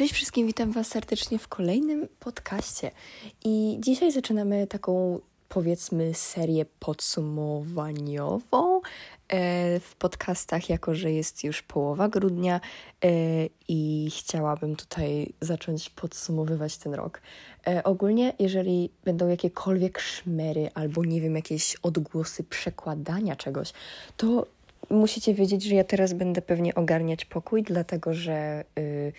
Cześć wszystkim, witam Was serdecznie w kolejnym podcaście. I dzisiaj zaczynamy taką, powiedzmy, serię podsumowaniową e, w podcastach, jako że jest już połowa grudnia e, i chciałabym tutaj zacząć podsumowywać ten rok. E, ogólnie, jeżeli będą jakiekolwiek szmery albo nie wiem, jakieś odgłosy przekładania czegoś, to musicie wiedzieć, że ja teraz będę pewnie ogarniać pokój, dlatego że. Yy,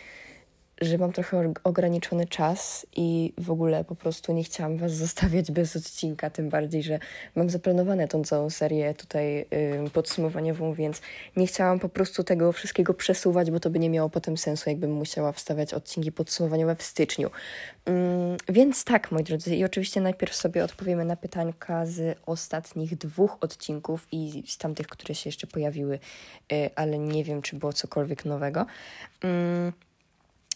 że mam trochę ograniczony czas i w ogóle po prostu nie chciałam Was zostawiać bez odcinka, tym bardziej, że mam zaplanowane tą całą serię tutaj yy, podsumowaniową, więc nie chciałam po prostu tego wszystkiego przesuwać, bo to by nie miało potem sensu, jakbym musiała wstawiać odcinki podsumowaniowe w styczniu. Yy, więc tak, moi drodzy, i oczywiście najpierw sobie odpowiemy na pytańka z ostatnich dwóch odcinków i z tamtych, które się jeszcze pojawiły, yy, ale nie wiem, czy było cokolwiek nowego. Yy.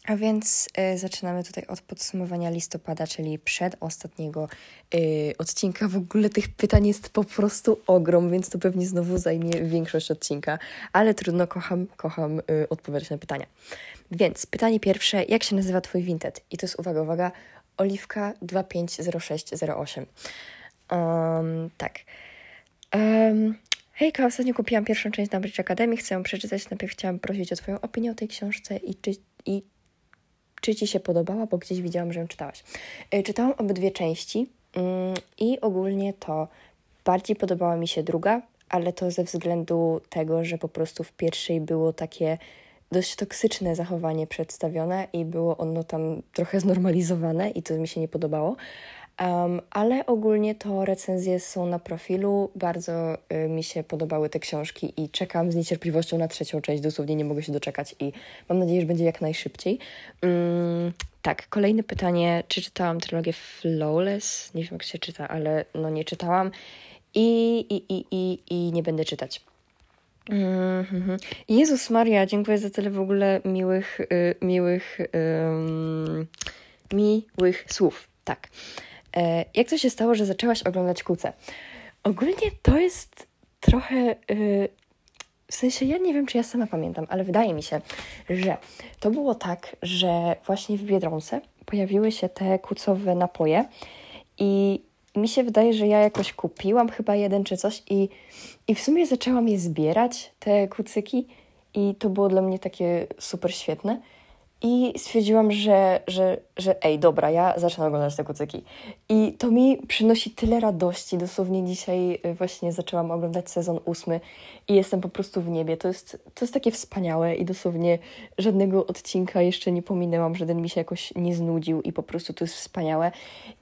A więc y, zaczynamy tutaj od podsumowania listopada, czyli przedostatniego y, odcinka. W ogóle tych pytań jest po prostu ogrom, więc to pewnie znowu zajmie większość odcinka, ale trudno, kocham, kocham y, odpowiadać na pytania. Więc pytanie pierwsze, jak się nazywa Twój Vinted? I to jest, uwaga, uwaga, Oliwka 250608. Um, tak. Um, Hejka, ostatnio kupiłam pierwszą część na Bridge Academy, chcę ją przeczytać. Najpierw chciałam prosić o Twoją opinię o tej książce i czy, i czy Ci się podobała, bo gdzieś widziałam, że ją czytałaś. E, czytałam obydwie części mm, i ogólnie to bardziej podobała mi się druga, ale to ze względu tego, że po prostu w pierwszej było takie dość toksyczne zachowanie przedstawione i było ono tam trochę znormalizowane i to mi się nie podobało. Um, ale ogólnie to recenzje są na profilu. Bardzo y, mi się podobały te książki i czekam z niecierpliwością na trzecią część. Dosłownie nie mogę się doczekać i mam nadzieję, że będzie jak najszybciej. Um, tak, kolejne pytanie. Czy czytałam trylogię Flawless? Nie wiem, jak się czyta, ale no nie czytałam i, i, i, i, i nie będę czytać. Mm -hmm. Jezus Maria, dziękuję za tyle w ogóle miłych, y, miłych, miłych słów. Tak. E, jak to się stało, że zaczęłaś oglądać kuce? Ogólnie to jest trochę. Y, w sensie, ja nie wiem, czy ja sama pamiętam, ale wydaje mi się, że to było tak, że właśnie w Biedronce pojawiły się te kucowe napoje i mi się wydaje, że ja jakoś kupiłam chyba jeden czy coś i, i w sumie zaczęłam je zbierać, te kucyki i to było dla mnie takie super świetne. I stwierdziłam, że, że, że ej, dobra, ja zacznę oglądać te kucyki. I to mi przynosi tyle radości. Dosłownie dzisiaj y, właśnie zaczęłam oglądać sezon ósmy i jestem po prostu w niebie. To jest, to jest takie wspaniałe i dosłownie żadnego odcinka jeszcze nie pominęłam, żaden mi się jakoś nie znudził i po prostu to jest wspaniałe.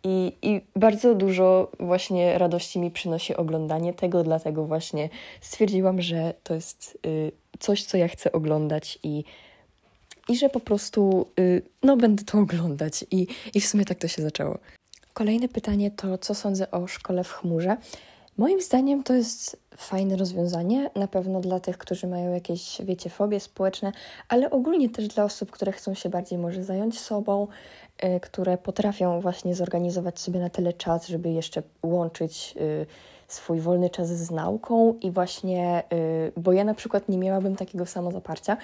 I, i bardzo dużo właśnie radości mi przynosi oglądanie tego, dlatego właśnie stwierdziłam, że to jest y, coś, co ja chcę oglądać i i że po prostu y, no, będę to oglądać. I, I w sumie tak to się zaczęło. Kolejne pytanie to, co sądzę o szkole w chmurze? Moim zdaniem to jest fajne rozwiązanie, na pewno dla tych, którzy mają jakieś, wiecie, fobie społeczne, ale ogólnie też dla osób, które chcą się bardziej może zająć sobą, y, które potrafią właśnie zorganizować sobie na tyle czas, żeby jeszcze łączyć y, swój wolny czas z nauką i właśnie, y, bo ja na przykład nie miałabym takiego samozaparcia,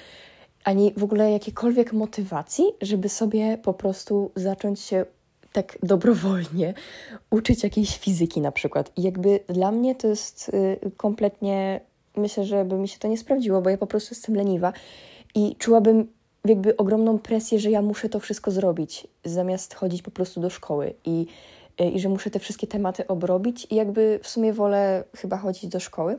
ani w ogóle jakiejkolwiek motywacji, żeby sobie po prostu zacząć się tak dobrowolnie uczyć jakiejś fizyki na przykład. I jakby dla mnie to jest y, kompletnie, myślę, że by mi się to nie sprawdziło, bo ja po prostu jestem leniwa i czułabym jakby ogromną presję, że ja muszę to wszystko zrobić, zamiast chodzić po prostu do szkoły i, y, i że muszę te wszystkie tematy obrobić i jakby w sumie wolę chyba chodzić do szkoły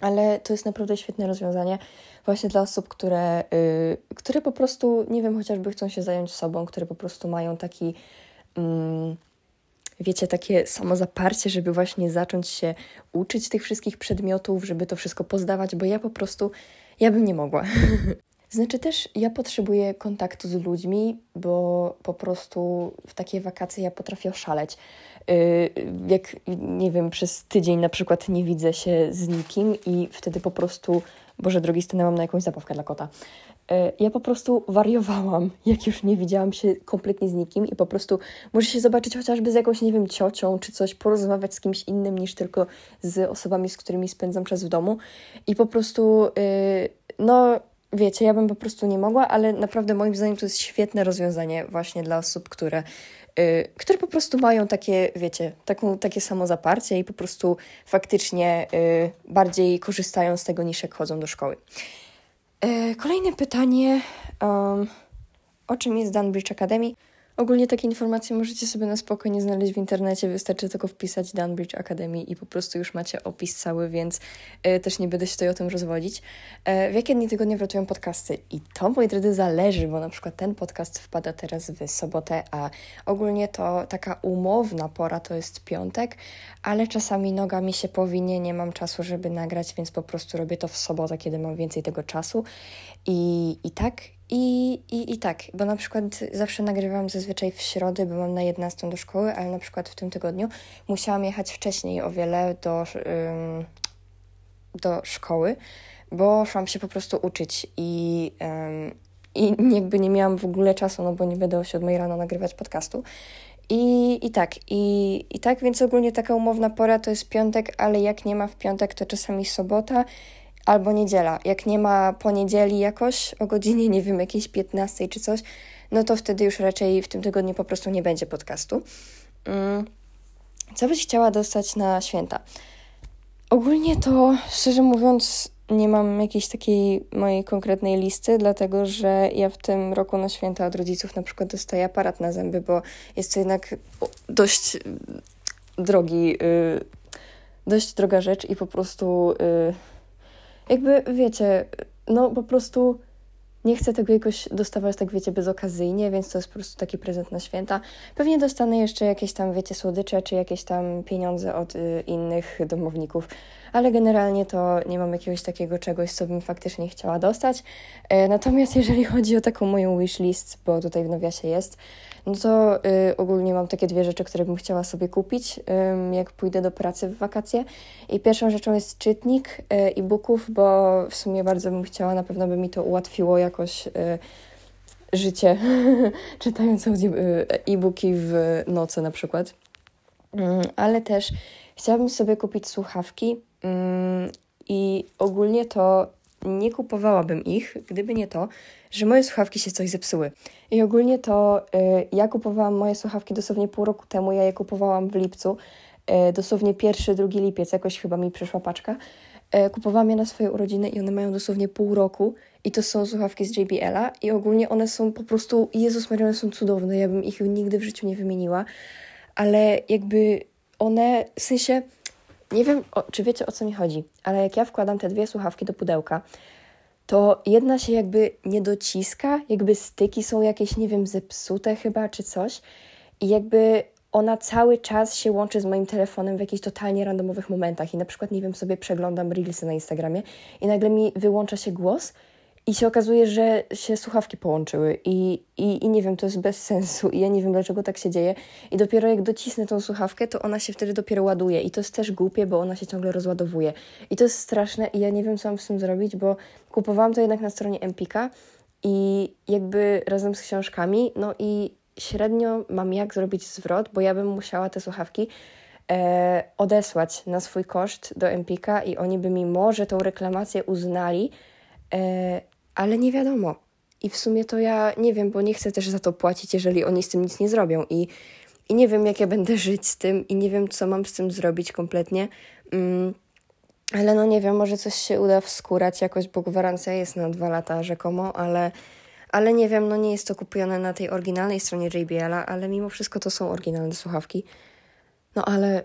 ale to jest naprawdę świetne rozwiązanie właśnie dla osób, które, yy, które po prostu, nie wiem, chociażby chcą się zająć sobą, które po prostu mają taki, yy, wiecie, takie samozaparcie, żeby właśnie zacząć się uczyć tych wszystkich przedmiotów, żeby to wszystko pozdawać, bo ja po prostu, ja bym nie mogła. Znaczy też ja potrzebuję kontaktu z ludźmi, bo po prostu w takie wakacje ja potrafię oszaleć. Y, jak, nie wiem, przez tydzień na przykład nie widzę się z nikim i wtedy po prostu, Boże drogi, stanęłam na jakąś zabawkę dla kota. Y, ja po prostu wariowałam, jak już nie widziałam się kompletnie z nikim i po prostu może się zobaczyć chociażby z jakąś, nie wiem, ciocią czy coś, porozmawiać z kimś innym niż tylko z osobami, z którymi spędzam czas w domu i po prostu, y, no wiecie, ja bym po prostu nie mogła, ale naprawdę moim zdaniem to jest świetne rozwiązanie właśnie dla osób, które, które po prostu mają takie, wiecie, taką, takie samo zaparcie i po prostu faktycznie yy, bardziej korzystają z tego niż jak chodzą do szkoły. Yy, kolejne pytanie. Um, o czym jest Dunbridge Academy? Ogólnie takie informacje możecie sobie na spokojnie znaleźć w internecie, wystarczy tylko wpisać Dunbridge Academy i po prostu już macie opis cały, więc y, też nie będę się tutaj o tym rozwodzić. Y, w jakie dni tygodnia wracują podcasty? I to, moi drodzy, zależy, bo na przykład ten podcast wpada teraz w sobotę, a ogólnie to taka umowna pora to jest piątek, ale czasami noga mi się powinie, nie mam czasu, żeby nagrać, więc po prostu robię to w sobotę, kiedy mam więcej tego czasu. I, i tak, i, i, I tak, bo na przykład zawsze nagrywam zazwyczaj w środę, bo mam na 11 do szkoły, ale na przykład w tym tygodniu musiałam jechać wcześniej o wiele do, ym, do szkoły, bo szłam się po prostu uczyć i, ym, i jakby nie miałam w ogóle czasu, no bo nie będę o 7 rano nagrywać podcastu. I, I tak, i, i tak, więc ogólnie taka umowna pora to jest piątek, ale jak nie ma w piątek, to czasami sobota albo niedziela. Jak nie ma poniedzieli jakoś o godzinie, nie wiem, jakiejś 15 czy coś, no to wtedy już raczej w tym tygodniu po prostu nie będzie podcastu. Mm. Co byś chciała dostać na święta? Ogólnie to, szczerze mówiąc, nie mam jakiejś takiej mojej konkretnej listy, dlatego że ja w tym roku na święta od rodziców na przykład dostaję aparat na zęby, bo jest to jednak dość drogi, yy, dość droga rzecz i po prostu yy, jakby wiecie, no po prostu nie chcę tego jakoś dostawać, tak wiecie, bezokazyjnie, więc to jest po prostu taki prezent na święta. Pewnie dostanę jeszcze jakieś tam, wiecie, słodycze, czy jakieś tam pieniądze od y, innych domowników, ale generalnie to nie mam jakiegoś takiego czegoś, co bym faktycznie chciała dostać. E, natomiast jeżeli chodzi o taką moją wishlist, bo tutaj w nawiasie jest, no to y, ogólnie mam takie dwie rzeczy, które bym chciała sobie kupić, jak pójdę do pracy w wakacje. I pierwszą rzeczą jest czytnik y, e-booków, bo w sumie bardzo bym chciała, na pewno by mi to ułatwiło jakoś y, życie, czytając e-booki w nocy na przykład. Mm, ale też chciałabym sobie kupić słuchawki i ogólnie to nie kupowałabym ich, gdyby nie to, że moje słuchawki się coś zepsuły. I ogólnie to y, ja kupowałam moje słuchawki dosłownie pół roku temu, ja je kupowałam w lipcu, y, dosłownie pierwszy, drugi lipiec, jakoś chyba mi przyszła paczka. Y, kupowałam je na swoje urodziny i one mają dosłownie pół roku i to są słuchawki z JBL-a i ogólnie one są po prostu, Jezus Maria, one są cudowne, ja bym ich nigdy w życiu nie wymieniła, ale jakby one, w sensie nie wiem, o, czy wiecie o co mi chodzi, ale jak ja wkładam te dwie słuchawki do pudełka, to jedna się jakby nie dociska, jakby styki są jakieś, nie wiem, zepsute chyba czy coś. I jakby ona cały czas się łączy z moim telefonem w jakichś totalnie randomowych momentach. I na przykład, nie wiem, sobie przeglądam reelsy na Instagramie i nagle mi wyłącza się głos i się okazuje, że się słuchawki połączyły i, i, i nie wiem, to jest bez sensu i ja nie wiem, dlaczego tak się dzieje. I dopiero jak docisnę tą słuchawkę, to ona się wtedy dopiero ładuje i to jest też głupie, bo ona się ciągle rozładowuje. I to jest straszne i ja nie wiem, co mam z tym zrobić, bo kupowałam to jednak na stronie Empika i jakby razem z książkami, no i średnio mam jak zrobić zwrot, bo ja bym musiała te słuchawki e, odesłać na swój koszt do Empika i oni by mi może tą reklamację uznali, ale nie wiadomo. I w sumie to ja nie wiem, bo nie chcę też za to płacić, jeżeli oni z tym nic nie zrobią. I, i nie wiem, jak ja będę żyć z tym, i nie wiem, co mam z tym zrobić kompletnie. Mm, ale no nie wiem, może coś się uda wskórać jakoś, bo gwarancja jest na dwa lata rzekomo, ale, ale nie wiem, no nie jest to kupione na tej oryginalnej stronie JBL-a, ale mimo wszystko to są oryginalne słuchawki. No ale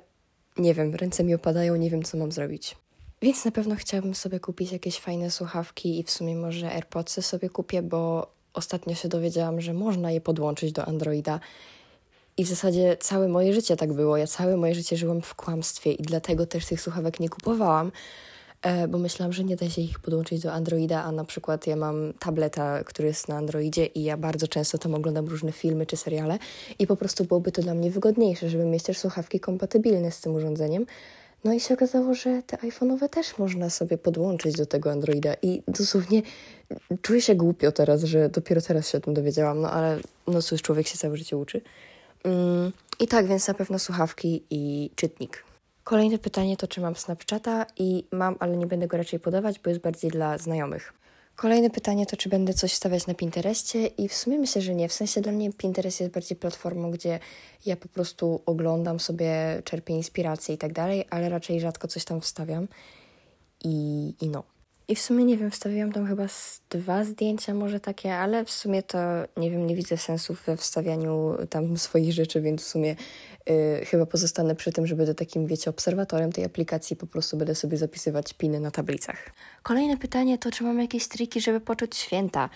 nie wiem, ręce mi opadają, nie wiem, co mam zrobić. Więc na pewno chciałabym sobie kupić jakieś fajne słuchawki i w sumie może AirPodsy sobie kupię, bo ostatnio się dowiedziałam, że można je podłączyć do Androida. I w zasadzie całe moje życie tak było. Ja całe moje życie żyłam w kłamstwie i dlatego też tych słuchawek nie kupowałam, e, bo myślałam, że nie da się ich podłączyć do Androida, a na przykład ja mam tableta, który jest na Androidzie i ja bardzo często tam oglądam różne filmy czy seriale i po prostu byłoby to dla mnie wygodniejsze, żeby mieć też słuchawki kompatybilne z tym urządzeniem. No i się okazało, że te iPhone'owe też można sobie podłączyć do tego Androida i dosłownie czuję się głupio teraz, że dopiero teraz się o tym dowiedziałam, no ale no cóż, człowiek się całe życie uczy. Mm, I tak, więc na pewno słuchawki i czytnik. Kolejne pytanie to, czy mam Snapchata i mam, ale nie będę go raczej podawać, bo jest bardziej dla znajomych. Kolejne pytanie to, czy będę coś stawiać na Pinterestie i w sumie myślę, że nie. W sensie dla mnie Pinterest jest bardziej platformą, gdzie ja po prostu oglądam sobie, czerpię inspiracje i tak dalej, ale raczej rzadko coś tam wstawiam. I, i no. I w sumie nie wiem, wstawiłam tam chyba dwa zdjęcia, może takie, ale w sumie to nie wiem, nie widzę sensu we wstawianiu tam swoich rzeczy, więc w sumie yy, chyba pozostanę przy tym, że będę takim, wiecie, obserwatorem tej aplikacji, po prostu będę sobie zapisywać piny na tablicach. Kolejne pytanie to, czy mam jakieś triki, żeby poczuć święta?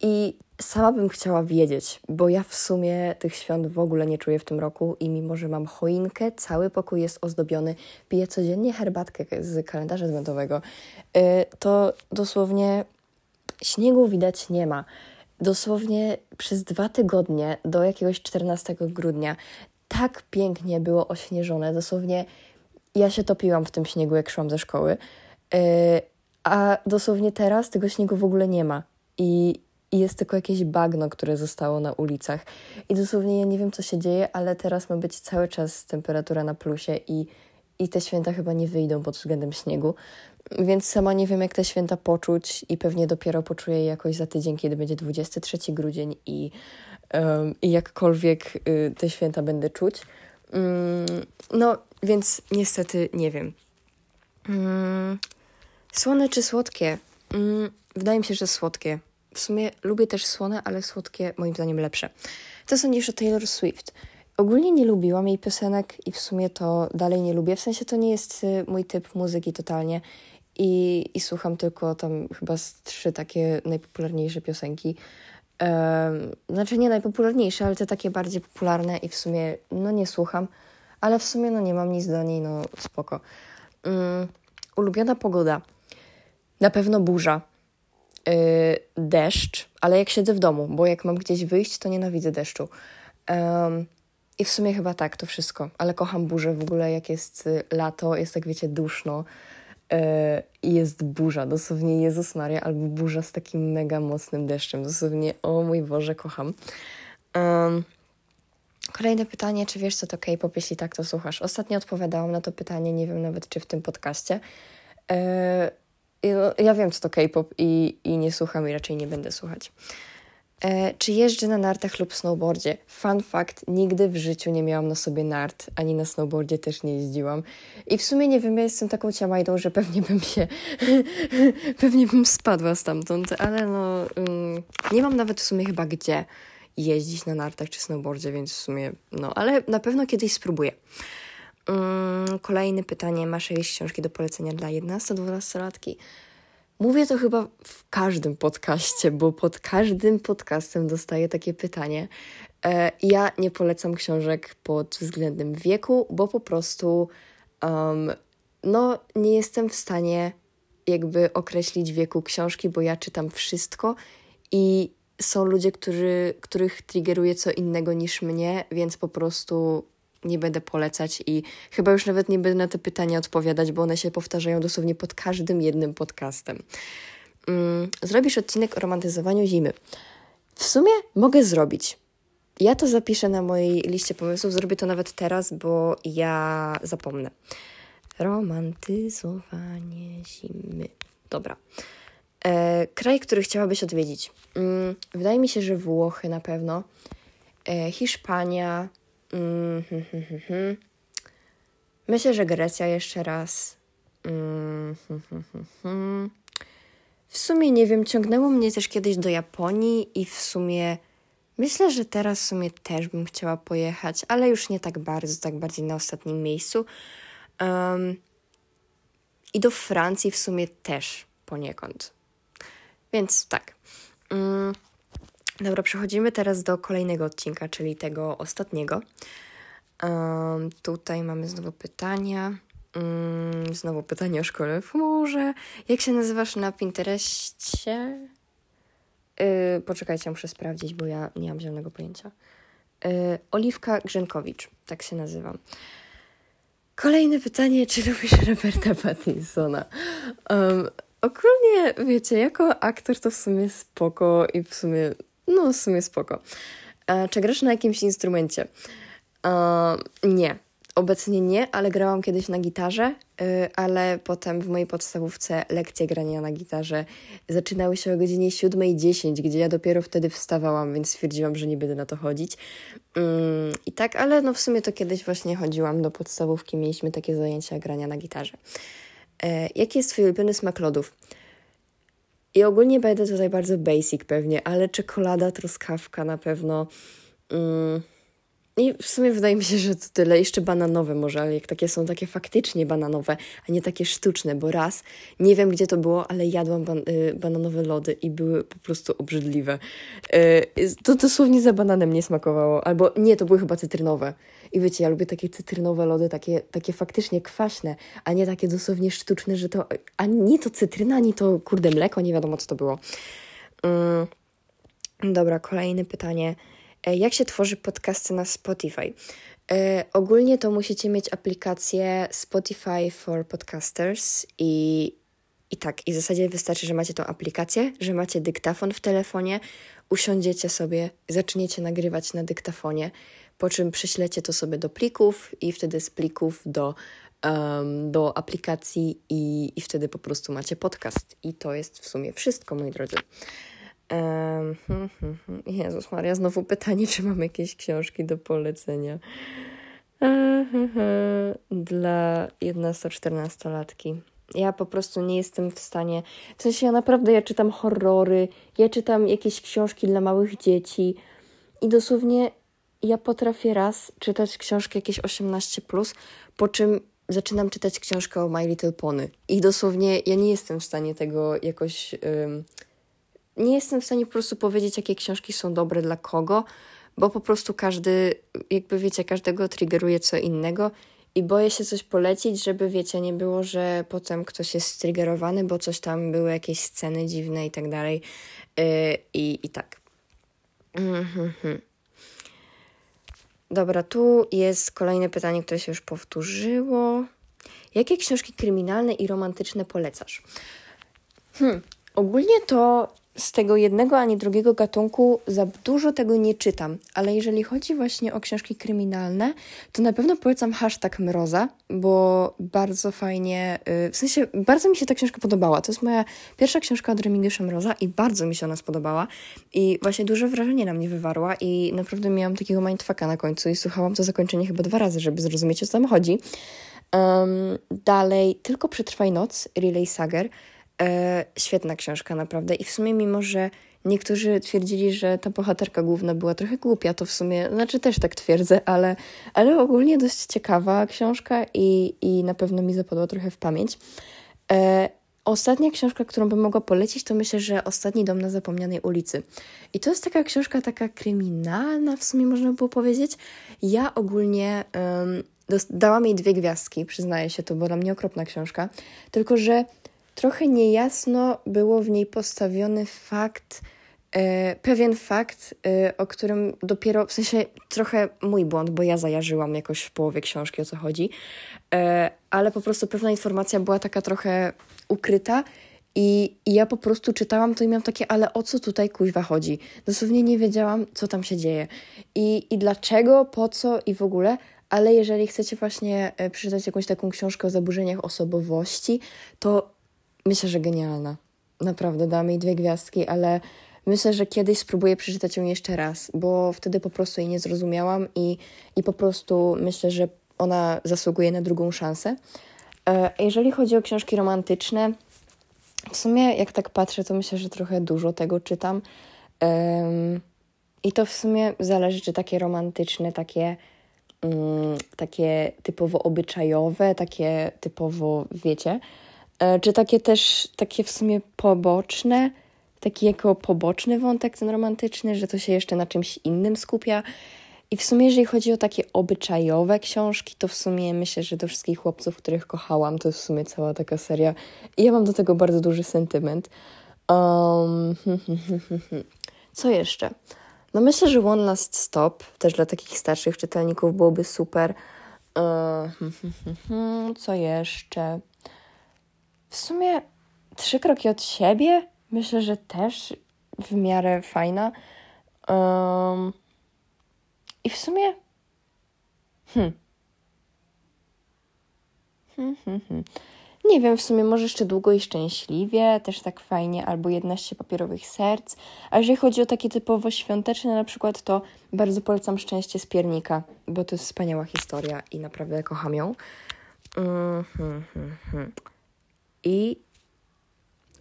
I sama bym chciała wiedzieć, bo ja w sumie tych świąt w ogóle nie czuję w tym roku i mimo, że mam choinkę, cały pokój jest ozdobiony, piję codziennie herbatkę z kalendarza adwentowego, y, to dosłownie śniegu widać nie ma. Dosłownie przez dwa tygodnie do jakiegoś 14 grudnia tak pięknie było ośnieżone, dosłownie ja się topiłam w tym śniegu, jak szłam ze szkoły, y, a dosłownie teraz tego śniegu w ogóle nie ma. I i jest tylko jakieś bagno, które zostało na ulicach. I dosłownie ja nie wiem, co się dzieje, ale teraz ma być cały czas temperatura na plusie i, i te święta chyba nie wyjdą pod względem śniegu. Więc sama nie wiem, jak te święta poczuć i pewnie dopiero poczuję je jakoś za tydzień, kiedy będzie 23 grudzień i, um, i jakkolwiek y, te święta będę czuć. Mm, no, więc niestety nie wiem. Mm, słone czy słodkie? Mm, wydaje mi się, że słodkie. W sumie lubię też słone, ale słodkie moim zdaniem lepsze. Co sądzisz o Taylor Swift? Ogólnie nie lubiłam jej piosenek i w sumie to dalej nie lubię. W sensie to nie jest y, mój typ muzyki totalnie. I, i słucham tylko tam chyba z trzy takie najpopularniejsze piosenki. Um, znaczy nie najpopularniejsze, ale te takie bardziej popularne i w sumie no nie słucham. Ale w sumie no nie mam nic do niej, no spoko. Um, ulubiona pogoda. Na pewno burza yy, deszcz, ale jak siedzę w domu, bo jak mam gdzieś wyjść, to nienawidzę deszczu. Um, I w sumie chyba tak, to wszystko. Ale kocham burzę w ogóle, jak jest y, lato, jest tak, wiecie, duszno y, i jest burza, dosłownie Jezus Maria, albo burza z takim mega mocnym deszczem. Dosłownie, o mój Boże, kocham. Um, kolejne pytanie, czy wiesz, co to K-pop? Jeśli tak, to słuchasz. Ostatnio odpowiadałam na to pytanie, nie wiem nawet, czy w tym podcaście. Yy, ja wiem, co to K-pop i, i nie słucham i raczej nie będę słuchać. E, czy jeżdżę na nartach lub snowboardzie? Fun fact, nigdy w życiu nie miałam na sobie nart, ani na snowboardzie też nie jeździłam. I w sumie nie wiem, ja jestem taką ciamajdą, że pewnie bym się, pewnie bym spadła stamtąd, ale no, um, nie mam nawet w sumie chyba gdzie jeździć na nartach czy snowboardzie, więc w sumie, no, ale na pewno kiedyś spróbuję. Um, kolejne pytanie. Masz jakieś książki do polecenia dla 11-12-latki? Mówię to chyba w każdym podcaście, bo pod każdym podcastem dostaję takie pytanie. E, ja nie polecam książek pod względem wieku, bo po prostu um, no, nie jestem w stanie jakby określić wieku książki, bo ja czytam wszystko i są ludzie, którzy, których triggeruje co innego niż mnie, więc po prostu nie będę polecać i chyba już nawet nie będę na te pytania odpowiadać, bo one się powtarzają dosłownie pod każdym jednym podcastem. Mm, zrobisz odcinek o romantyzowaniu zimy. W sumie mogę zrobić. Ja to zapiszę na mojej liście pomysłów, zrobię to nawet teraz, bo ja zapomnę. Romantyzowanie zimy. Dobra. E, kraj, który chciałabyś odwiedzić. Mm, wydaje mi się, że Włochy na pewno. E, Hiszpania, Mm, hmm, hmm, hmm, Myślę, że Grecja jeszcze raz. Mm, w sumie nie wiem, ciągnęło mnie też kiedyś do Japonii i w sumie myślę, że teraz w sumie też bym chciała pojechać, ale już nie tak bardzo, tak bardziej na ostatnim miejscu. Um, I do Francji w sumie też poniekąd. Więc tak. Um, Dobra, przechodzimy teraz do kolejnego odcinka, czyli tego ostatniego. Um, tutaj mamy znowu pytania. Um, znowu pytanie o szkole w chmurze. Jak się nazywasz na Pinterestie? Yy, poczekajcie, muszę sprawdzić, bo ja nie mam zielonego pojęcia. Yy, Oliwka Grzenkowicz, tak się nazywam. Kolejne pytanie, czy lubisz Roberta Pattinsona? Um, ogólnie, wiecie, jako aktor to w sumie spoko i w sumie no, w sumie spoko. E, czy grasz na jakimś instrumencie? E, nie. Obecnie nie, ale grałam kiedyś na gitarze ale potem w mojej podstawówce lekcje grania na gitarze zaczynały się o godzinie 7.10, gdzie ja dopiero wtedy wstawałam, więc stwierdziłam, że nie będę na to chodzić. Mm, I tak, ale no w sumie to kiedyś właśnie chodziłam do podstawówki, mieliśmy takie zajęcia grania na gitarze. E, jaki jest Twój ulubiony smak lodów? I ogólnie będę tutaj bardzo basic pewnie, ale czekolada, truskawka na pewno. Mm. I w sumie wydaje mi się, że to tyle. Jeszcze bananowe może, ale jak takie są takie faktycznie bananowe, a nie takie sztuczne, bo raz, nie wiem gdzie to było, ale jadłam ban y, bananowe lody i były po prostu obrzydliwe. Y, to dosłownie za bananem nie smakowało. Albo nie, to były chyba cytrynowe. I wiecie, ja lubię takie cytrynowe lody, takie, takie faktycznie kwaśne, a nie takie dosłownie sztuczne, że to ani to cytryna, ani to kurde mleko, nie wiadomo co to było. Mm. Dobra, kolejne pytanie. E, jak się tworzy podcasty na Spotify? E, ogólnie to musicie mieć aplikację Spotify for Podcasters i, i tak, i w zasadzie wystarczy, że macie tą aplikację, że macie dyktafon w telefonie, usiądziecie sobie, zaczniecie nagrywać na dyktafonie, po czym prześlecie to sobie do plików i wtedy z plików do, um, do aplikacji i, i wtedy po prostu macie podcast. I to jest w sumie wszystko, moi drodzy. Hmm, hmm, hmm. Jezus Maria, znowu pytanie, czy mam jakieś książki do polecenia. Dla 11-14-latki. Ja po prostu nie jestem w stanie. W sensie ja naprawdę ja czytam horrory, ja czytam jakieś książki dla małych dzieci i dosłownie ja potrafię raz czytać książkę jakieś 18, plus, po czym zaczynam czytać książkę o My Little Pony. I dosłownie ja nie jestem w stanie tego jakoś. Um, nie jestem w stanie po prostu powiedzieć, jakie książki są dobre dla kogo, bo po prostu każdy, jakby wiecie, każdego triggeruje co innego i boję się coś polecić, żeby wiecie, nie było, że potem ktoś jest striggerowany, bo coś tam były jakieś sceny dziwne i tak dalej. Yy, I, i tak. Mm -hmm. Dobra, tu jest kolejne pytanie, które się już powtórzyło. Jakie książki kryminalne i romantyczne polecasz? Hmm, ogólnie to z tego jednego ani drugiego gatunku za dużo tego nie czytam, ale jeżeli chodzi właśnie o książki kryminalne, to na pewno polecam hashtag Mroza, bo bardzo fajnie, y, w sensie bardzo mi się ta książka podobała. To jest moja pierwsza książka od Remigiusza Mroza i bardzo mi się ona spodobała i właśnie duże wrażenie na mnie wywarła i naprawdę miałam takiego mindfucka na końcu i słuchałam to zakończenie chyba dwa razy, żeby zrozumieć o co tam chodzi. Um, dalej, Tylko przetrwaj noc, Relay Sager. E, świetna książka, naprawdę. I w sumie, mimo że niektórzy twierdzili, że ta bohaterka główna była trochę głupia, to w sumie, znaczy też tak twierdzę, ale, ale ogólnie dość ciekawa książka i, i na pewno mi zapadła trochę w pamięć. E, Ostatnia książka, którą bym mogła polecić, to myślę, że Ostatni dom na zapomnianej ulicy. I to jest taka książka, taka kryminalna, w sumie można by było powiedzieć. Ja ogólnie um, dałam jej dwie gwiazdki, przyznaję się, to była dla mnie okropna książka. Tylko, że trochę niejasno było w niej postawiony fakt, e, pewien fakt, e, o którym dopiero, w sensie trochę mój błąd, bo ja zajarzyłam jakoś w połowie książki o co chodzi, e, ale po prostu pewna informacja była taka trochę ukryta i, I, ja po prostu czytałam to i miałam takie, ale o co tutaj kuźwa chodzi? Dosłownie nie wiedziałam, co tam się dzieje. I, i dlaczego, po co i w ogóle. Ale jeżeli chcecie właśnie przeczytać jakąś taką książkę o zaburzeniach osobowości, to Myślę, że genialna. Naprawdę, damy jej dwie gwiazdki, ale myślę, że kiedyś spróbuję przeczytać ją jeszcze raz, bo wtedy po prostu jej nie zrozumiałam i, i po prostu myślę, że ona zasługuje na drugą szansę. E, jeżeli chodzi o książki romantyczne, w sumie jak tak patrzę, to myślę, że trochę dużo tego czytam. I to w sumie zależy, czy takie romantyczne, takie, mm, takie typowo obyczajowe, takie typowo, wiecie, czy takie też, takie w sumie poboczne, taki jako poboczny wątek ten romantyczny, że to się jeszcze na czymś innym skupia. I w sumie, jeżeli chodzi o takie obyczajowe książki, to w sumie myślę, że do wszystkich chłopców, których kochałam, to jest w sumie cała taka seria. I ja mam do tego bardzo duży sentyment. Um, co jeszcze? No myślę, że One Last Stop, też dla takich starszych czytelników byłoby super. Uh, co jeszcze? W sumie trzy kroki od siebie myślę, że też w miarę fajna. Um, I w sumie. Hmm. Hmm, hmm, hmm. Nie wiem, w sumie może jeszcze długo i szczęśliwie, też tak fajnie, albo 11 papierowych serc. A jeżeli chodzi o takie typowo świąteczne na przykład, to bardzo polecam Szczęście z Piernika, bo to jest wspaniała historia i naprawdę kocham ją. Mm -hmm, I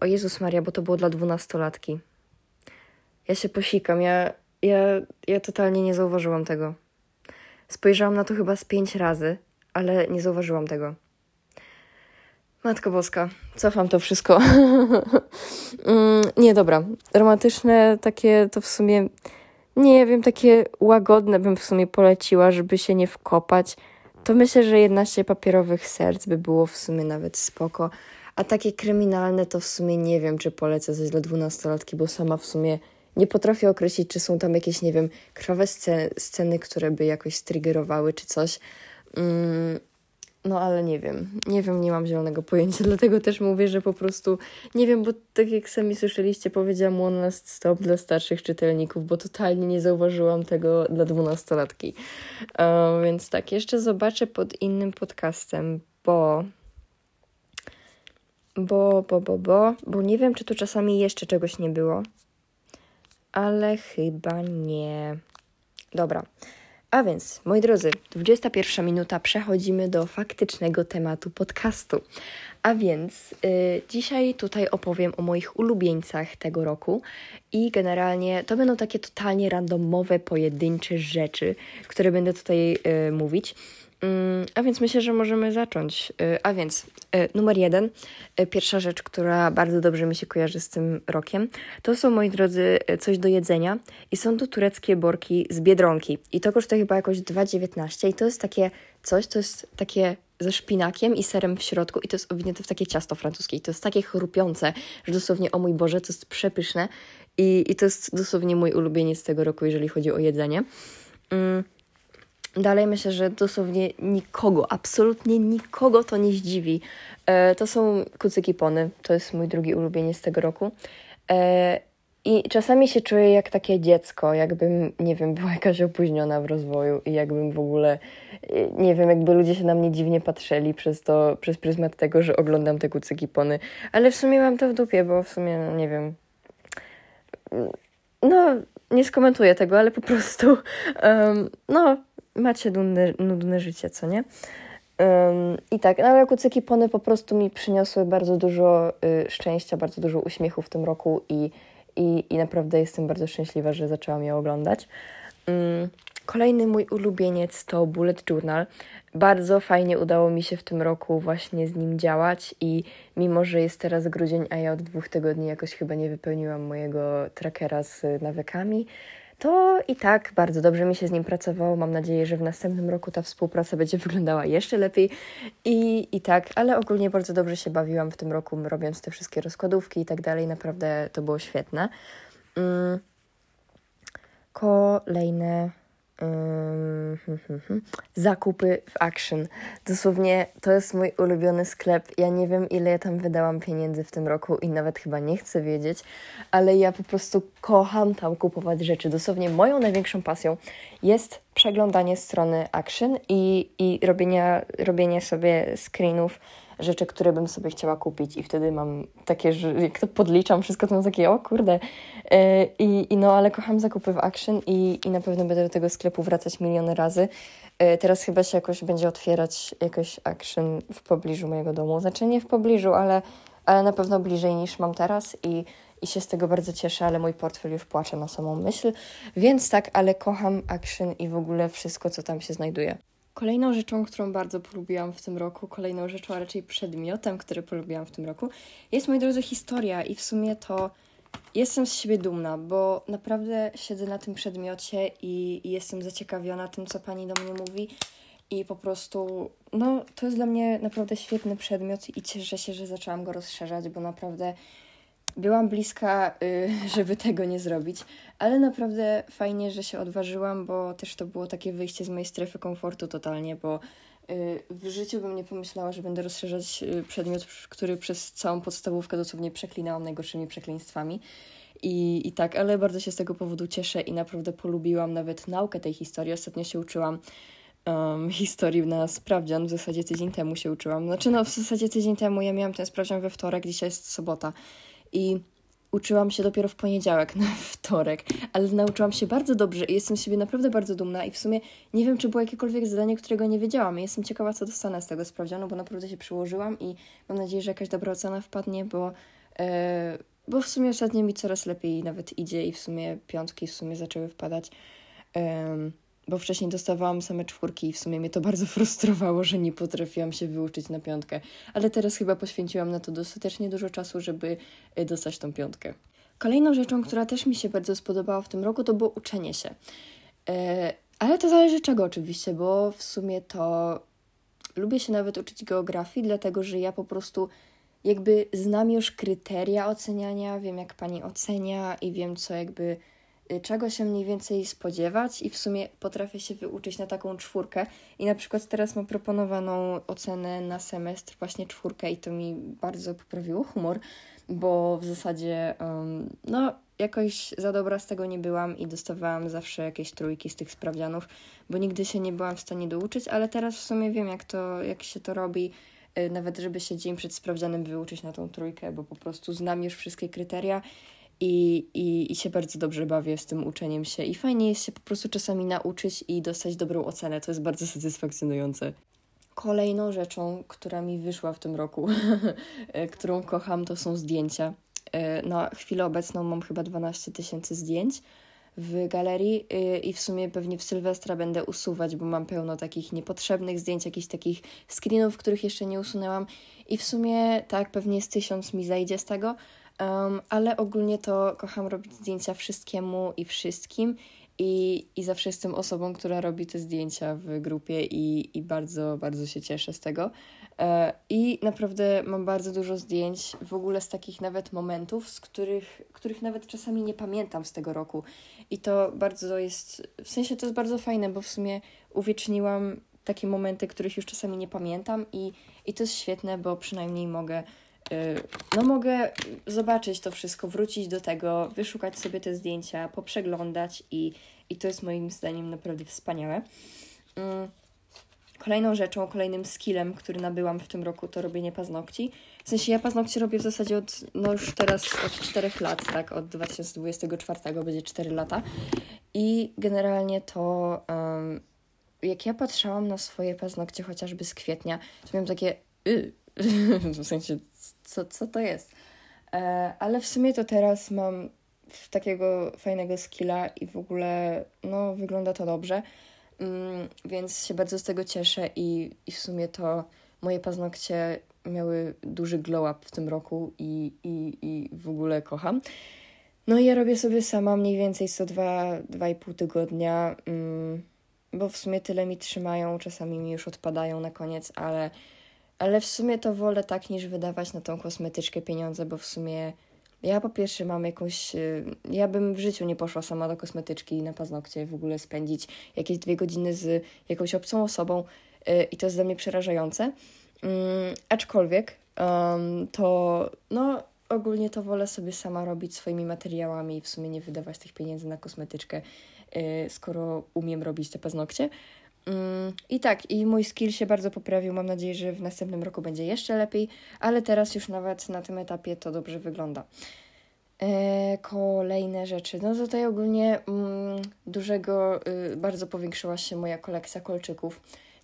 o Jezus Maria, bo to było dla dwunastolatki. Ja się posikam, ja, ja, ja totalnie nie zauważyłam tego. Spojrzałam na to chyba z pięć razy, ale nie zauważyłam tego. Matko Boska, cofam to wszystko. mm, nie, dobra. Romantyczne takie to w sumie, nie wiem, takie łagodne bym w sumie poleciła, żeby się nie wkopać. To myślę, że 11 papierowych serc by było w sumie nawet spoko. A takie kryminalne to w sumie nie wiem, czy polecę coś dla dwunastolatki, bo sama w sumie nie potrafię określić, czy są tam jakieś, nie wiem, krwawe sceny, sceny które by jakoś striggerowały, czy coś. Mm, no ale nie wiem, nie wiem, nie mam zielonego pojęcia, dlatego też mówię, że po prostu nie wiem, bo tak jak sami słyszeliście, powiedziałam one last stop dla starszych czytelników, bo totalnie nie zauważyłam tego dla dwunastolatki. Uh, więc tak, jeszcze zobaczę pod innym podcastem, bo bo, bo, bo, bo, bo nie wiem, czy tu czasami jeszcze czegoś nie było, ale chyba nie. Dobra. A więc, moi drodzy, 21 minuta, przechodzimy do faktycznego tematu podcastu. A więc y, dzisiaj tutaj opowiem o moich ulubieńcach tego roku i generalnie to będą takie totalnie randomowe, pojedyncze rzeczy, które będę tutaj y, mówić. Mm, a więc myślę, że możemy zacząć. Y, a więc y, numer jeden, y, pierwsza rzecz, która bardzo dobrze mi się kojarzy z tym rokiem, to są, moi drodzy, coś do jedzenia i są to tureckie borki z Biedronki. I to kosztuje chyba jakoś 2,19 i to jest takie coś, to jest takie ze szpinakiem i serem w środku i to jest owinięte w takie ciasto francuskie i to jest takie chrupiące, że dosłownie, o mój Boże, to jest przepyszne i, i to jest dosłownie mój ulubieniec tego roku, jeżeli chodzi o jedzenie. Mm. Dalej myślę, że dosłownie nikogo, absolutnie nikogo to nie zdziwi. E, to są kucyki pony, to jest mój drugi ulubieniec tego roku. E, I czasami się czuję jak takie dziecko, jakbym, nie wiem, była jakaś opóźniona w rozwoju i jakbym w ogóle, e, nie wiem, jakby ludzie się na mnie dziwnie patrzyli przez to, przez pryzmat tego, że oglądam te kucyki pony. Ale w sumie mam to w dupie, bo w sumie, no, nie wiem, no, nie skomentuję tego, ale po prostu, um, no, macie nudne, nudne życie, co nie? Um, I tak, no ale kucyki pony po prostu mi przyniosły bardzo dużo y, szczęścia, bardzo dużo uśmiechu w tym roku i, i, i naprawdę jestem bardzo szczęśliwa, że zaczęłam je oglądać. Um, kolejny mój ulubieniec to Bullet Journal. Bardzo fajnie udało mi się w tym roku właśnie z nim działać i mimo, że jest teraz grudzień, a ja od dwóch tygodni jakoś chyba nie wypełniłam mojego trackera z nawykami, to i tak bardzo dobrze mi się z nim pracowało. Mam nadzieję, że w następnym roku ta współpraca będzie wyglądała jeszcze lepiej. I, i tak, ale ogólnie bardzo dobrze się bawiłam w tym roku, robiąc te wszystkie rozkładówki i tak dalej. Naprawdę to było świetne. Mm. Kolejne zakupy w Action. Dosłownie to jest mój ulubiony sklep. Ja nie wiem, ile ja tam wydałam pieniędzy w tym roku i nawet chyba nie chcę wiedzieć, ale ja po prostu kocham tam kupować rzeczy. Dosłownie moją największą pasją jest przeglądanie strony Action i, i robienie, robienie sobie screenów rzeczy, które bym sobie chciała kupić i wtedy mam takie, że jak to podliczam wszystko, to mam takie, o kurde. E, I, i no, ale kocham zakupy w Action i, i na pewno będę do tego sklepu wracać miliony razy. E, teraz chyba się jakoś będzie otwierać jakoś Action w pobliżu mojego domu. Znaczy nie w pobliżu, ale, ale na pewno bliżej niż mam teraz i i się z tego bardzo cieszę, ale mój portfel już płacze na samą myśl. Więc tak, ale kocham action i w ogóle wszystko, co tam się znajduje. Kolejną rzeczą, którą bardzo polubiłam w tym roku, kolejną rzeczą, a raczej przedmiotem, który polubiłam w tym roku, jest, moi drodzy, historia i w sumie to jestem z siebie dumna, bo naprawdę siedzę na tym przedmiocie i, i jestem zaciekawiona tym, co pani do mnie mówi i po prostu, no, to jest dla mnie naprawdę świetny przedmiot i cieszę się, że zaczęłam go rozszerzać, bo naprawdę byłam bliska, y, żeby tego nie zrobić, ale naprawdę fajnie, że się odważyłam, bo też to było takie wyjście z mojej strefy komfortu totalnie, bo y, w życiu bym nie pomyślała, że będę rozszerzać y, przedmiot, który przez całą podstawówkę dosłownie przeklinałam najgorszymi przekleństwami. I, I tak, ale bardzo się z tego powodu cieszę i naprawdę polubiłam nawet naukę tej historii. Ostatnio się uczyłam um, historii na sprawdzian. W zasadzie tydzień temu się uczyłam. Znaczy, no w zasadzie tydzień temu ja miałam ten sprawdzian we wtorek, dzisiaj jest sobota. I uczyłam się dopiero w poniedziałek na wtorek, ale nauczyłam się bardzo dobrze i jestem z siebie naprawdę bardzo dumna i w sumie nie wiem, czy było jakiekolwiek zadanie, którego nie wiedziałam. Jestem ciekawa, co dostanę z tego sprawdzianu, bo naprawdę się przyłożyłam i mam nadzieję, że jakaś dobra ocena wpadnie, bo, e, bo w sumie ostatnio mi coraz lepiej nawet idzie i w sumie piątki w sumie zaczęły wpadać. Bo wcześniej dostawałam same czwórki i w sumie mnie to bardzo frustrowało, że nie potrafiłam się wyuczyć na piątkę. Ale teraz chyba poświęciłam na to dostatecznie dużo czasu, żeby e, dostać tą piątkę. Kolejną rzeczą, która też mi się bardzo spodobała w tym roku, to było uczenie się. E, ale to zależy czego oczywiście, bo w sumie to lubię się nawet uczyć geografii, dlatego że ja po prostu jakby znam już kryteria oceniania, wiem jak pani ocenia i wiem co jakby y, czego się mniej więcej spodziewać i w sumie potrafię się wyuczyć na taką czwórkę. I na przykład teraz mam proponowaną ocenę na semestr właśnie czwórkę i to mi bardzo poprawiło humor, bo w zasadzie um, no jakoś za dobra z tego nie byłam i dostawałam zawsze jakieś trójki z tych sprawdzianów, bo nigdy się nie byłam w stanie douczyć, ale teraz w sumie wiem jak to, jak się to robi, y, nawet żeby się dzień przed sprawdzianem wyuczyć na tą trójkę, bo po prostu znam już wszystkie kryteria i, i, i się bardzo dobrze bawię z tym uczeniem się i fajnie jest się po prostu czasami nauczyć i dostać dobrą ocenę, to jest bardzo satysfakcjonujące. Kolejną rzeczą, która mi wyszła w tym roku, którą kocham, to są zdjęcia. E, na chwilę obecną mam chyba 12 tysięcy zdjęć w galerii e, i w sumie pewnie w Sylwestra będę usuwać, bo mam pełno takich niepotrzebnych zdjęć, jakichś takich screenów, których jeszcze nie usunęłam i w sumie tak, pewnie z tysiąc mi zajdzie z tego, um, ale ogólnie to kocham robić zdjęcia wszystkiemu i wszystkim i, i zawsze jestem osobą, która robi te zdjęcia w grupie i, i bardzo, bardzo się cieszę z tego. E, I naprawdę mam bardzo dużo zdjęć, w ogóle z takich nawet momentów, z których, których nawet czasami nie pamiętam z tego roku. I to bardzo jest, w sensie to jest bardzo fajne, bo w sumie uwieczniłam takie momenty, których już czasami nie pamiętam i, i to jest świetne, bo przynajmniej mogę no mogę zobaczyć to wszystko, wrócić do tego, wyszukać sobie te zdjęcia, poprzeglądać i, i to jest moim zdaniem naprawdę wspaniałe. Mm. Kolejną rzeczą, kolejnym skillem, który nabyłam w tym roku, to robienie paznokci. W sensie ja paznokcie robię w zasadzie od, no już teraz od 4 lat, tak, od 2024 będzie 4 lata. I generalnie to, um, jak ja patrzałam na swoje paznokcie chociażby z kwietnia, to miałam takie, y, w sensie, co, co to jest? E, ale w sumie to teraz mam takiego fajnego skilla i w ogóle, no, wygląda to dobrze. Mm, więc się bardzo z tego cieszę i, i w sumie to moje paznokcie miały duży glow up w tym roku i, i, i w ogóle kocham. No i ja robię sobie sama mniej więcej co dwa, dwa i pół tygodnia, mm, bo w sumie tyle mi trzymają, czasami mi już odpadają na koniec, ale, ale w sumie to wolę tak niż wydawać na tą kosmetyczkę pieniądze, bo w sumie ja po pierwsze mam jakąś. Y, ja bym w życiu nie poszła sama do kosmetyczki na paznokcie, w ogóle spędzić jakieś dwie godziny z jakąś obcą osobą y, i to jest dla mnie przerażające. Um, aczkolwiek um, to no ogólnie to wolę sobie sama robić swoimi materiałami i w sumie nie wydawać tych pieniędzy na kosmetyczkę, y, skoro umiem robić te paznokcie. Mm, I tak, i mój skill się bardzo poprawił. Mam nadzieję, że w następnym roku będzie jeszcze lepiej, ale teraz już nawet na tym etapie to dobrze wygląda. E, kolejne rzeczy. No tutaj ogólnie mm, dużego, y, bardzo powiększyła się moja kolekcja kolczyków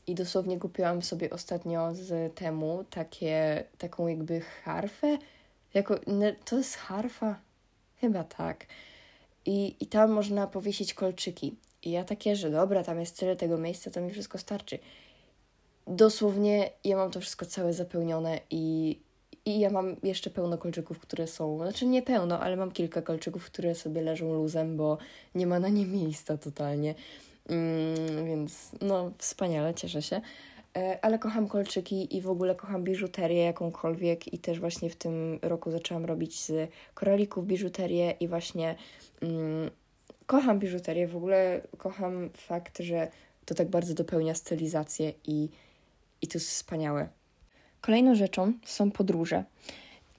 i dosłownie kupiłam sobie ostatnio z temu takie, taką jakby harfę. Jako, to jest harfa? Chyba tak. I, I tam można powiesić kolczyki. I ja takie, że dobra, tam jest tyle tego miejsca, to mi wszystko starczy. Dosłownie ja mam to wszystko całe zapełnione i, i ja mam jeszcze pełno kolczyków, które są, znaczy nie pełno, ale mam kilka kolczyków, które sobie leżą luzem, bo nie ma na nie miejsca totalnie. Mm, więc no, wspaniale, cieszę się. E, ale kocham kolczyki i w ogóle kocham biżuterię jakąkolwiek i też właśnie w tym roku zaczęłam robić z koralików biżuterię i właśnie mm, kocham biżuterię, w ogóle kocham fakt, że to tak bardzo dopełnia stylizację i, i to jest wspaniałe. Kolejną rzeczą są podróże.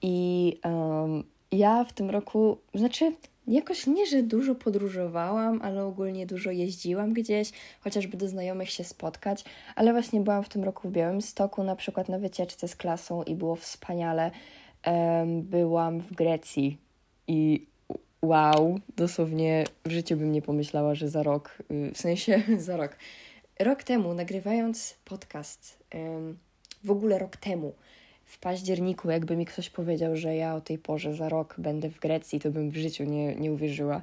I um, ja w tym roku, znaczy jakoś nie, że dużo podróżowałam, ale ogólnie dużo jeździłam gdzieś, chociażby do znajomych się spotkać, ale właśnie byłam w tym roku w Białymstoku, na przykład na wycieczce z klasą i było wspaniale. Um, byłam w Grecji i wow, dosłownie w życiu bym nie pomyślała, że za rok, y, w sensie za rok, rok temu nagrywając podcast, w ogóle rok temu, w październiku, jakby mi ktoś powiedział, że ja o tej porze za rok będę w Grecji, to bym w życiu nie, nie uwierzyła.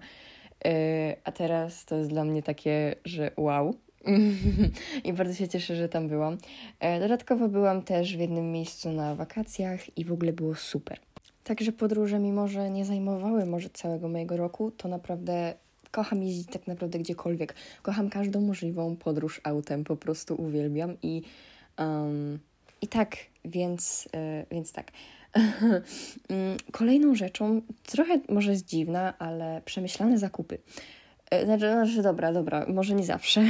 Yy, a teraz to jest dla mnie takie, że wow. I bardzo się cieszę, że tam byłam. Yy, dodatkowo byłam też w jednym miejscu na wakacjach i w ogóle było super. Także podróże, mimo że nie zajmowały może całego mojego roku, to naprawdę kocham jeździć tak naprawdę gdziekolwiek. Kocham każdą możliwą podróż autem, po prostu uwielbiam i um, i tak, więc, yy, więc tak. Mm, kolejną rzeczą, trochę może jest dziwna, ale przemyślane zakupy. E, znaczy, znaczy dobra, dobra, może nie zawsze,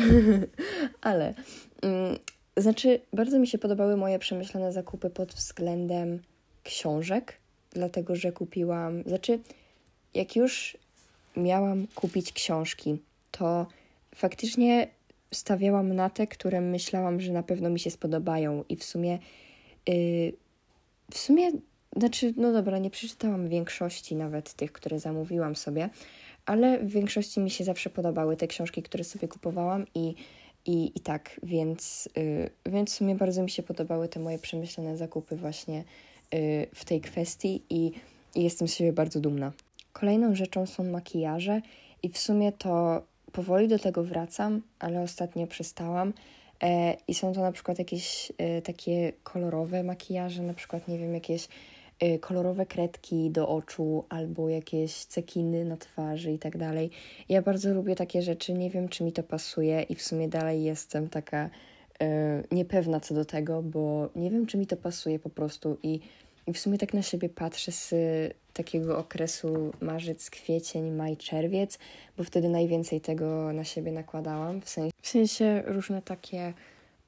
ale yy, znaczy, bardzo mi się podobały moje przemyślane zakupy pod względem książek, dlatego że kupiłam, znaczy, jak już miałam kupić książki, to faktycznie stawiałam na te, które myślałam, że na pewno mi się spodobają. I w sumie yy, w sumie, znaczy, no dobra, nie przeczytałam większości nawet tych, które zamówiłam sobie, ale w większości mi się zawsze podobały te książki, które sobie kupowałam i, i, i tak, więc, yy, więc w sumie bardzo mi się podobały te moje przemyślane zakupy właśnie w tej kwestii i, i jestem z siebie bardzo dumna. Kolejną rzeczą są makijaże i w sumie to powoli do tego wracam, ale ostatnio przestałam. E, I są to na przykład jakieś e, takie kolorowe makijaże, na przykład, nie wiem, jakieś e, kolorowe kredki do oczu albo jakieś cekiny na twarzy i tak dalej. Ja bardzo lubię takie rzeczy, nie wiem, czy mi to pasuje i w sumie dalej jestem taka niepewna co do tego, bo nie wiem, czy mi to pasuje po prostu i i w sumie tak na siebie patrzę z takiego okresu marzec, kwiecień, maj, czerwiec, bo wtedy najwięcej tego na siebie nakładałam. W sensie, w sensie różne takie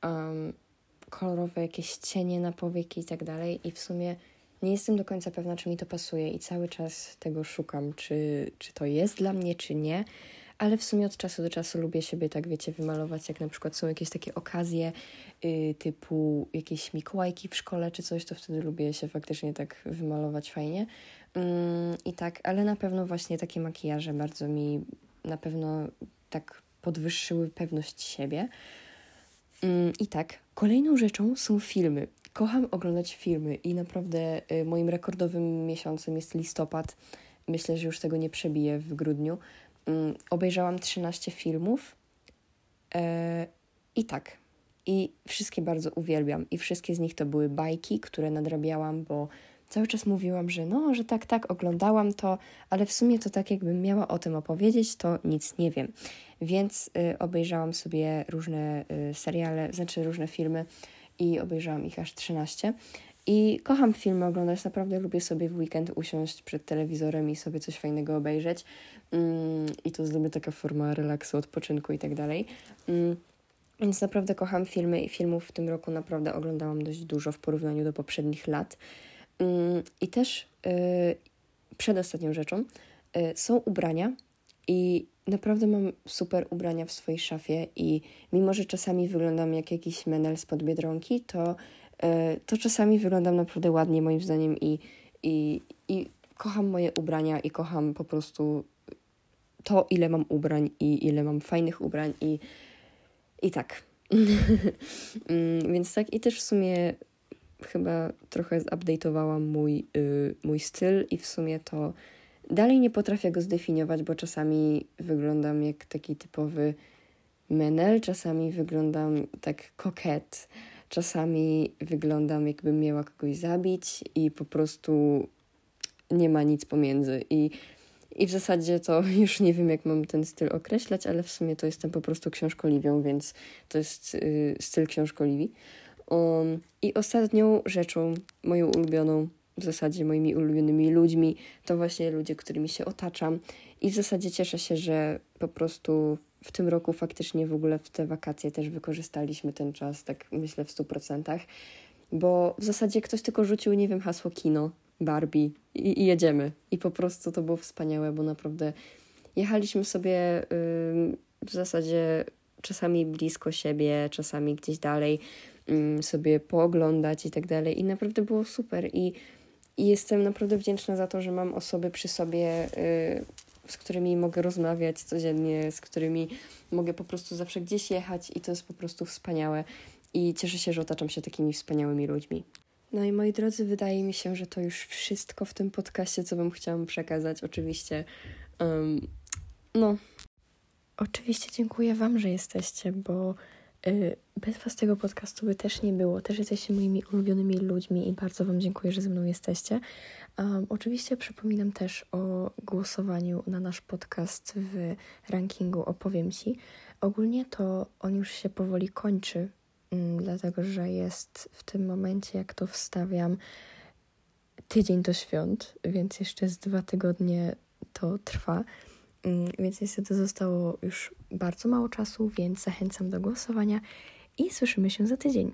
um, kolorowe jakieś cienie na powieki i tak dalej. I w sumie nie jestem do końca pewna, czy mi to pasuje i cały czas tego szukam, czy, czy to jest dla mnie, czy nie ale w sumie od czasu do czasu lubię siebie tak, wiecie, wymalować, jak na przykład są jakieś takie okazje yy, typu jakieś Mikołajki w szkole czy coś, to wtedy lubię się faktycznie tak wymalować fajnie. Yy, I tak, ale na pewno właśnie takie makijaże bardzo mi na pewno tak podwyższyły pewność siebie. Yy, I tak, kolejną rzeczą są filmy. Kocham oglądać filmy i naprawdę y, moim rekordowym miesiącem jest listopad. Myślę, że już tego nie przebiję w grudniu. Mm, obejrzałam 13 filmów e, i tak. I wszystkie bardzo uwielbiam. I wszystkie z nich to były bajki, które nadrabiałam, bo cały czas mówiłam, że no, że tak, tak, oglądałam to, ale w sumie to tak jakbym miała o tym opowiedzieć, to nic nie wiem. Więc y, obejrzałam sobie różne y, seriale, znaczy różne filmy i obejrzałam ich aż 13. I kocham filmy oglądać, naprawdę lubię sobie w weekend usiąść przed telewizorem i sobie coś fajnego obejrzeć. Mm, I to jest dla mnie taka forma relaksu, odpoczynku i tak dalej. Mm, więc naprawdę kocham filmy i filmów w tym roku naprawdę oglądałam dość dużo w porównaniu do poprzednich lat. Mm, I też yy, przedostatnią rzeczą yy, są ubrania i naprawdę mam super ubrania w swojej szafie i mimo, że czasami wyglądam jak jakiś menel spod Biedronki, to to czasami wyglądam naprawdę ładnie moim zdaniem i, i, i kocham moje ubrania i kocham po prostu to, ile mam ubrań i ile mam fajnych ubrań i, i tak. Mm, więc tak i też w sumie chyba trochę zupdate'owałam mój, yy, mój styl i w sumie to dalej nie potrafię go zdefiniować, bo czasami wyglądam jak taki typowy menel, czasami wyglądam tak koket, Czasami wyglądam, jakbym miała kogoś zabić, i po prostu nie ma nic pomiędzy. I, i w zasadzie to już nie wiem, jak mam ten styl określać, ale w sumie to jestem po prostu książkoliwią, więc to jest y, styl książkoliwi. Um, I ostatnią rzeczą, moją ulubioną, w zasadzie moimi ulubionymi ludźmi, to właśnie ludzie, którymi się otaczam. I w zasadzie cieszę się, że po prostu w tym roku faktycznie w ogóle w te wakacje też wykorzystaliśmy ten czas, tak myślę w stu procentach, bo w zasadzie ktoś tylko rzucił, nie wiem, hasło kino Barbie i, i jedziemy. I po prostu to było wspaniałe, bo naprawdę jechaliśmy sobie w zasadzie czasami blisko siebie, czasami gdzieś dalej sobie pooglądać i tak dalej. I naprawdę było super. I, i jestem naprawdę wdzięczna za to, że mam osoby przy sobie, y, z którymi mogę rozmawiać codziennie, z którymi mogę po prostu zawsze gdzieś jechać i to jest po prostu wspaniałe. I cieszę się, że otaczam się takimi wspaniałymi ludźmi. No i moi drodzy, wydaje mi się, że to już wszystko w tym podcaście, co Wam chciałam przekazać. Oczywiście, um, no. Oczywiście dziękuję Wam, że jesteście, bo bez Was tego podcastu by też nie było. Też jesteście moimi ulubionymi ludźmi i bardzo Wam dziękuję, że ze mną jesteście. Um, oczywiście przypominam też o głosowaniu na nasz podcast w rankingu Opowiem Ci. Ogólnie to on już się powoli kończy, um, dlatego że jest w tym momencie, jak to wstawiam, tydzień do świąt, więc jeszcze z dwa tygodnie to trwa. Um, więc niestety zostało już bardzo mało czasu, więc zachęcam do głosowania i słyszymy się za tydzień.